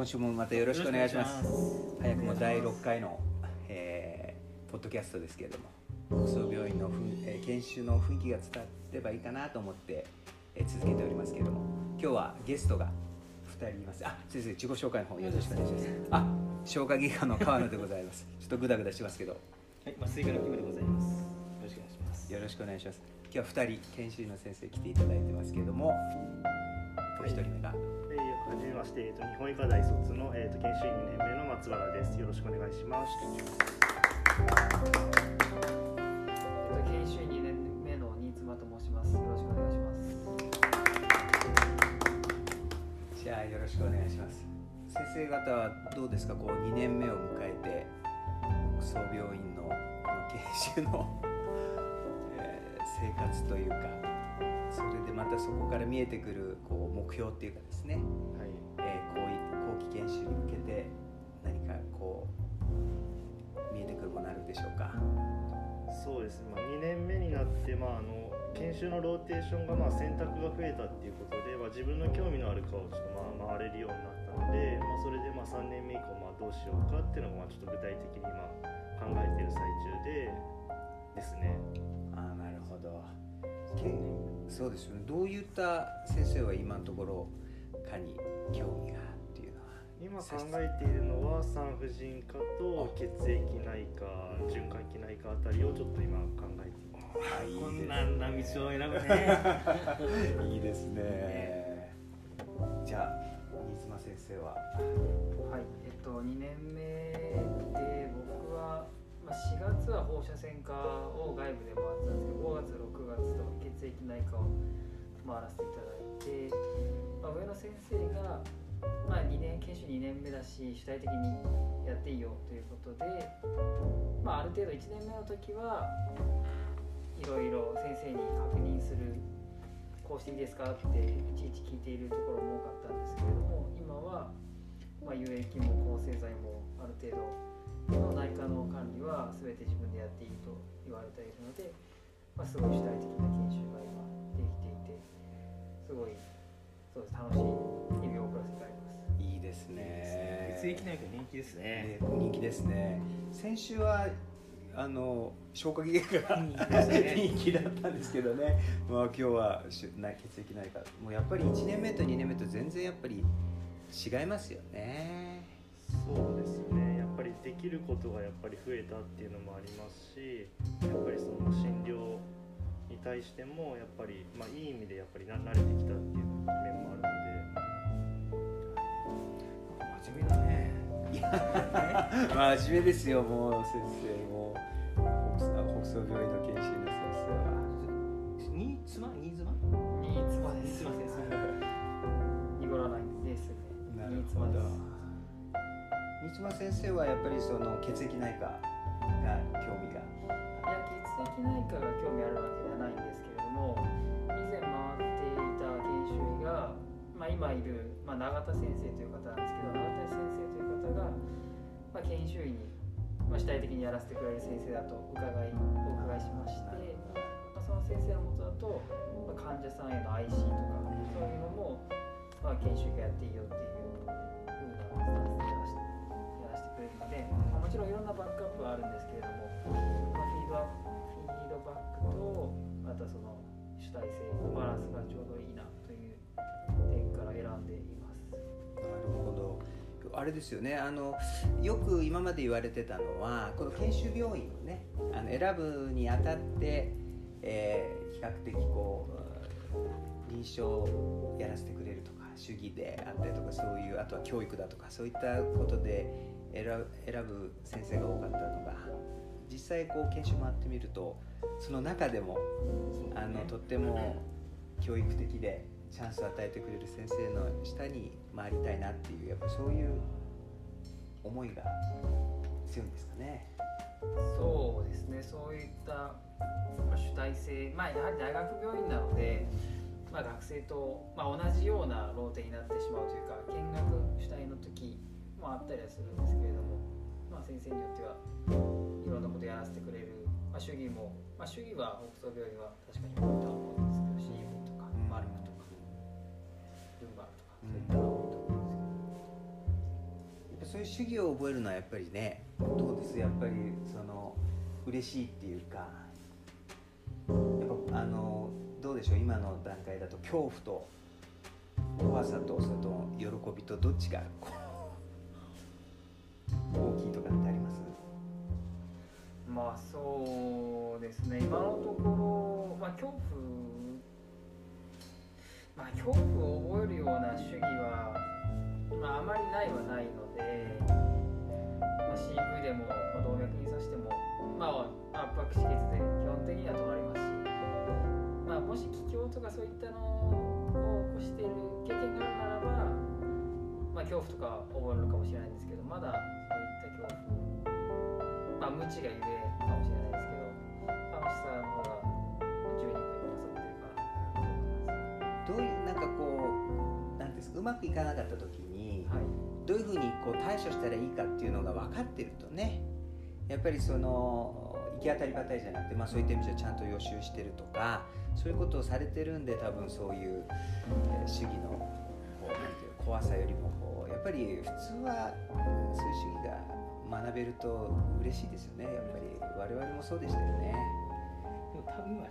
今週もまたよろしくお願いします。早くも第6回の、えー、ポッドキャストですけれども北総病院のふん、えー、研修の雰囲気が伝わればいいかなと思って、えー、続けておりますけれども今日はゲストが2人います。あ先生自己紹介の方よろしくお願いします。あ消化外科の川野でございます。ちょっとグダグダしますけど。はい麻酔科のキムでございます。よろしくお願いします。よろしくお願いします。今日は2人研修医の先生来ていただいてますけれどもお一人目がえー、はじめまして、えーと、日本医科大卒の、えーと、研修医2年目の松原です。よろしくお願いします。研修医2年目の新妻と申します。よろしくお願いします。じゃあよろしくお願いします。先生方はどうですか？こう2年目を迎えて北総病院のこの研修の、えー、生活というか。それでまたそこから見えてくるこう目標っていうかですね、研修に向けて何かこう見えてくるものあるでしょうか？そうですね、まあ、2年目になって、まあ、あの研修のローテーションがまあ選択が増えたっていうことで、まあ、自分の興味のある科をちょっとまあ回れるようになったので、まあ、それでまあ3年目以降まあどうしようかっていうのがまあちょっと具体的に今考えている最中でですね。あなるほど。そうですよね。どういった先生は今のところ科に興味が？今考えているのは産婦人科と血液内科循環器内科あたりをちょっと今考えています。あいいこんな道を選ぶねい。いですねじゃあ新妻先生は。はいえっと2年目で僕はまあ、4月は放射線科を外部で回ってたんですけど5月6月と血液内科を回らせていただいて、まあ、上野先生が、まあ、2年研修2年目だし主体的にやっていいよということで、まあ、ある程度1年目の時はいろいろ先生に確認するこうしていいですかっていちいち聞いているところも多かったんですけれども今は、まあ、有益も抗生剤もある程度の内科の管理は全て自分でやっていいと言われているので、まあ、すごい主体的な研修が今できていてすごいそうです。楽しい血液内科人気ですね。人気ですね先週はあの消化器外科が 人気だったんですけどね、まあ、今日は血液内科もうやっぱり1年目と2年目と全然やっぱり違いますよね。そうですよね。できることがやっぱり増えたっていうのもありますしやっぱりその診療に対してもやっぱり、まあ、いい意味でやっぱり慣れてきたっていう面もあるので。真面目だね 真面目ですよもう先生。も北総病院の研修の先生は。新妻新妻新妻ですすいません。濁らないですね新妻です三島先生はやっぱりその血液内科が興味がいや血液内科が興味あるわけではないん。ですけれども以前回っていた研修医が、まあ、今いる、まあ、永田先生という方なんですけど永田先生という方が、まあ、研修医に、まあ、主体的にやらせてくれる先生だと伺いお伺いしまして、まあ、その先生のもとだと、まあ、患者さんへの IC とかそういうのも、まあ、研修医がやっていいよっていうふうなスタンスで、まあ、もちろんいろんなバックアップはあるんですけれども、まあ、フィードアフィードバックとまたその主体性のバランスがちょうどいいなという点から選んでいます。なるほど。あれですよね。あのよく今まで言われてたのはこの研修病院をねあの選ぶにあたって、えー、比較的こう臨床をやらせてくれるとか主義であったりとかそういうあとは教育だとかそういったことで選ぶ先生が多かったのが実際こう研修回ってみるとその中でも、あのとっても教育的でチャンスを与えてくれる先生の下に回りたいなっていうやっぱそういう思いが強いんですかね。そうですねそういった主体性まあやはり大学病院なので、まあ、学生と、まあ、同じようなローテになってしまうというか見学主体の時もあったりはするんですけれども、まあ、先生によってはいろんなことやらせてくれる、まあ、主義も、まあ、主義は北総病院は確かに多いと思うそういったのが多いと思うんですけど。そういう主義を覚えるのはやっぱりねどうです？やっぱりその嬉しいっていうかやっぱあのどうでしょう？今の段階だと恐怖と怖さとそれと喜びとどっちがこう大きいとかってあります？まあそうですね。今のところ、まあ、恐怖まあ恐怖を覚えるような主義は、まあ、あまりないはないので、まあ、CV でも、まあ、動脈に刺しても、まあ、圧迫止血で基本的には止まりますし、まあ、もし気境とかそういったのを起こしている経験があるならば、まあ、恐怖とか覚えるかもしれないんですけどまだそういった恐怖まあ無知がゆえかもしれないですけど。うまくいかなかった時に。はいどういうふうにこう対処したらいいかっていうのが分かってるとねやっぱりその行き当たりばったりじゃなくて、まあ、そういった意味じゃちゃんと予習してるとかそういうことをされてるんで多分そういう、えー主義のこうなんていうの怖さよりもこうやっぱり普通はうんそういう主義が学べると嬉しいですよねやっぱり我々もそうでしたよね。でも多分今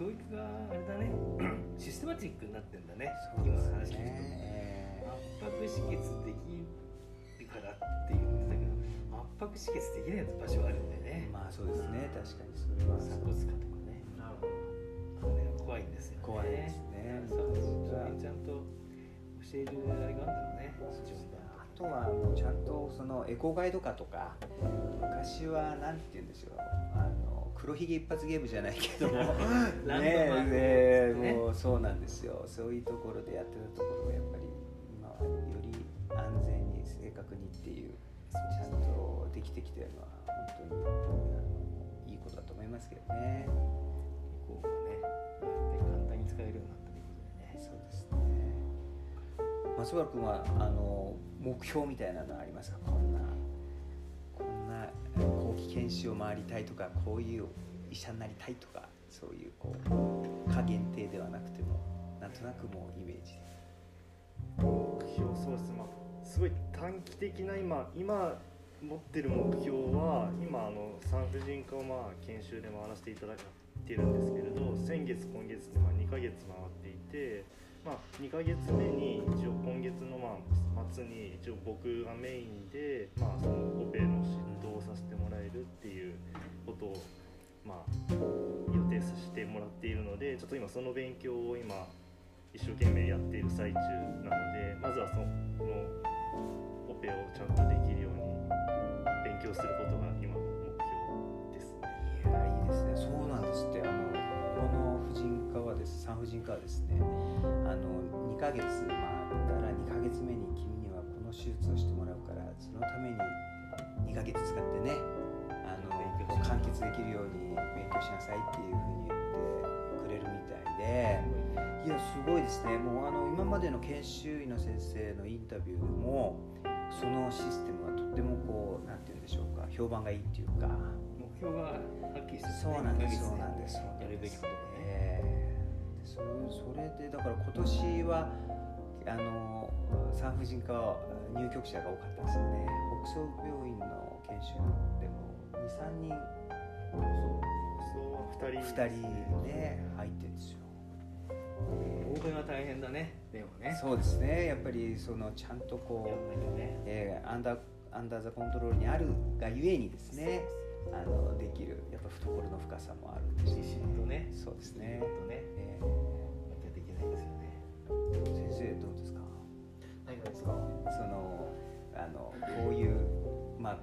教育があれだね。システマチックになってんだね。今の話聞くとね。圧迫止血できるからって言ってたけど圧迫止血できない場所があるんだよね。まあそうですね。確かにそれは。鎖骨下とかね。なるほあれが怖いんですよね。怖いですね。そうちゃんと教えるあれがあるんだろうね順番あとはもうちゃんとそのエコガイド化とか昔はなんて言うんでしょう。あの黒ひげ一発ゲームじゃないけど。もね。ねねもうそうなんですよ。そういうところでやってたところがやっぱり今はより安全に正確にっていうちゃんとできてきてるのは本当にいいことだと思いますけどね。こうね簡単に使えるようになったということでね。そうですね。松原君はあの目標みたいなのはありますか？後期研修を回りたいとかこういう医者になりたいとかそういうこう科限定ではなくてもなんとなくもうイメージで目標そうですまあすごい短期的な今今持ってる目標は今あの産婦人科をまあ研修で回らせていただいてるんですけれど先月今月でまあ2ヶ月回っていて、まあ、2ヶ月目に一応今月のまあ末に一応僕がメインで、まあ、そのオペの指導をさせてもらえるっていうことを、まあ、予定させてもらっているのでちょっと今その勉強を今一生懸命やっている最中なのでまずはそのオペをちゃんとできるように勉強することが今の目標です。ね。いやいいですね。そうなんですって。あのこの婦人科はです。産婦人科はですねあの2ヶ月回ったら2ヶ月目に君にはこの手術をしてもらうからそのために2ヶ月使ってねあの完結できるように勉強しなさいっていうふうに言ってくれるみたいで。いやすごいですね。もうあの今までの研修医の先生のインタビューでもそのシステムはとってもこうなんて言うんでしょうか。評判がいいっていうか。目標がはっきりしてそうなんです、そうなんです。やるべきことがね。ええそれそれでだから今年はあの産婦人科は入局者が多かったですよね。北総病院の研修でも二三人そう2人二人ね入ってるんですよ。オープンは大変だねでもねそうですね。やっぱりそのちゃんとこやっう、ねえーアンダーアンダーザコントロールにあるがゆえにですね。あのできるやっぱ懐の深さもあるんです自信とねそうですねとねえなきゃできないんですよねー先生どうですか？何がですか？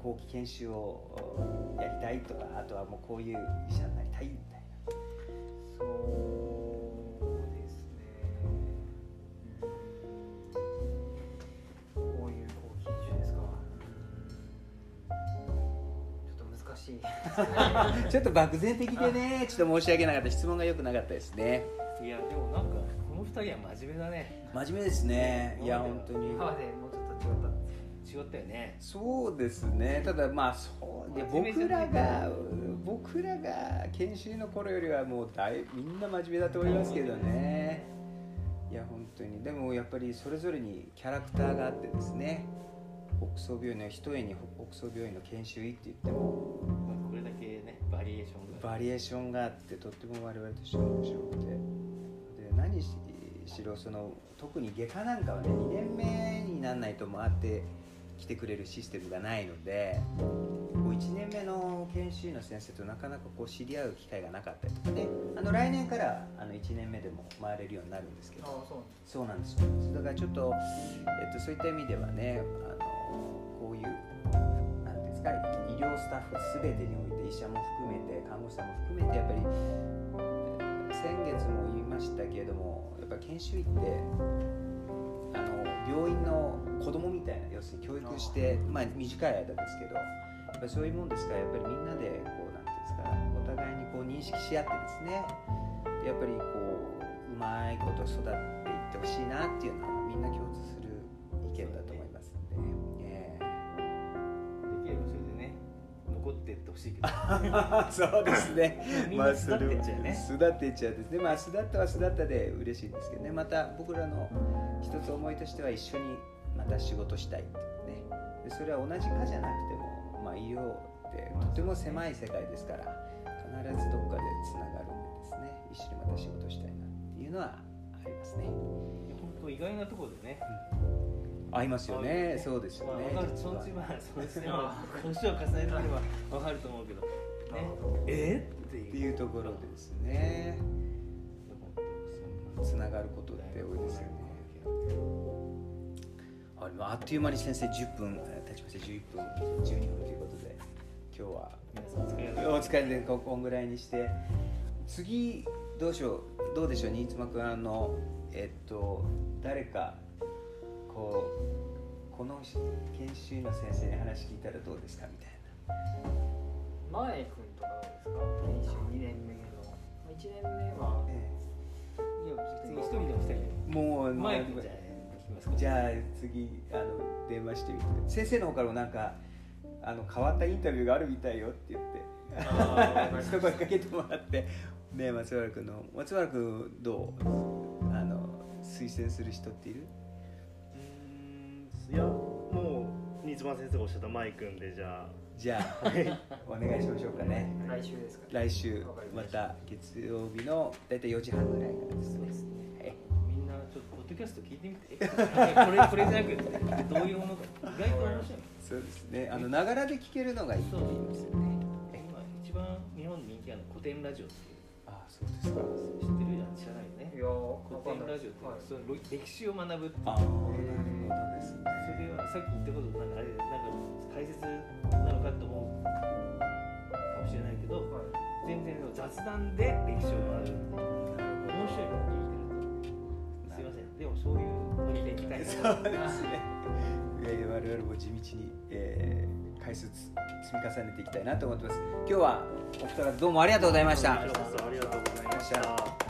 後期研修をおやりたいとかあとはもうこういう医者になりたいみたいな。そうですね。うん。こういう後期研修ですか。ちょっと難しい。ちょっと漠然的でねちょっと申し訳なかった。質問が良くなかったですね。いやでもなんかこの二人は真面目だね。真面目ですね。いや本当に。今までもうちょっと違った違ったよね。そうですね。ただまあそういや真面目じ僕らが僕らが研修の頃よりはもうだいみんな真面目だと思いますけどね。いや本当に。でもやっぱりそれぞれにキャラクターがあってですね。北総病院の一重に北総病院の研修医って言っても。まあこれだけねバリエーションが。バリエーションがあってとっても我々としては面白くて。で何ししろその特に外科なんかはね2年目にならないと回ってきてくれるシステムがないのでこう1年目の研修医の先生となかなかこう知り合う機会がなかったりとかね。あの来年からあの1年目でも回れるようになるんですけど。そうなんですよ。だからちょっと、えっと、そういった意味ではねあのこういうなんていうんですか医療スタッフ全てにおいて医者も含めて看護師さんも含めてやっぱりえー先月も言いましたけれどもやっぱ研修医って病院の子供みたいな要するに教育してまあ短い間ですけどやっぱりそういうもんですからやっぱりみんなでこうなんていうんですかお互いにこう認識し合ってですねでやっぱりこううまいこと育っていってほしいなっていうのはみんな共通する意見だと思いますんで、えできればそれでね残ってってほしいけど。え そうですね。みんな巣立ってっちゃうね。巣立っていっちゃうですね。まあ巣立ったは巣立ったで嬉しいんですけどね。また僕らの一つ思いとしては一緒にまた仕事したいね。でそれは同じ科じゃなくてもまあ医療ってとても狭い世界ですから必ずどっかでつながるんでですね。一緒にまた仕事したいなっていうのはありますね。本当意外なところでね。合いますよね。そうですよね。まあ、わかる。そのうちまあそうですね。まあ年を重ねてればわかると思うけど。ね。えってっていういうところでですね。つながることって多いですよねあっという間に先生10分えー経ちまして11分12分ということで今日は皆さんお疲れ様お疲れでここんぐらいにして。次どうしようどうでしょう新妻君あのえっと誰かこうこの研修医の先生に話聞いたらどうですかみたい前君とかですか？研修2年目の。1年目はな、えいや別に一人でも二人で。もうもマイクじゃあ聞きますかじゃあ次あの電話してみて先生の方からもなんかあの変わったインタビューがあるみたいよって言ってあ一声かけてもらってね松原君の松原君どうあの推薦する人っているうんいやもう新妻先生がおっしゃったマイ君でじゃあじゃあお願いしましょうかね。来週ですかね。来週またた月曜日の大体4時半ぐらいからですね。はい。みんなちょっとポッドキャスト聞いてみて。えこれこれじゃなくてどういうものか。意外と面白い。そうですね。あのながらで聞けるのがいいって言いますよね。え今一番日本で人気あるの古典ラジオっていう。あそうですか。知ってるじゃん知らないよね。いやわ古典ラジオってははい。その歴史を学ぶっていう。ああなるほどですね。それはさっき言ったことなんかあれなんか解説なのかと思うかもしれないけどはい。全然雑談で歴史を学ぶ。面白い。の聞い。てるとすいません。でもそういうノリでいきたいな。そうですね。我々も地道に、えー、回数つ積み重ねていきたいなと思ってます。今日はお二方どうもありがとうございました。ありがとうございました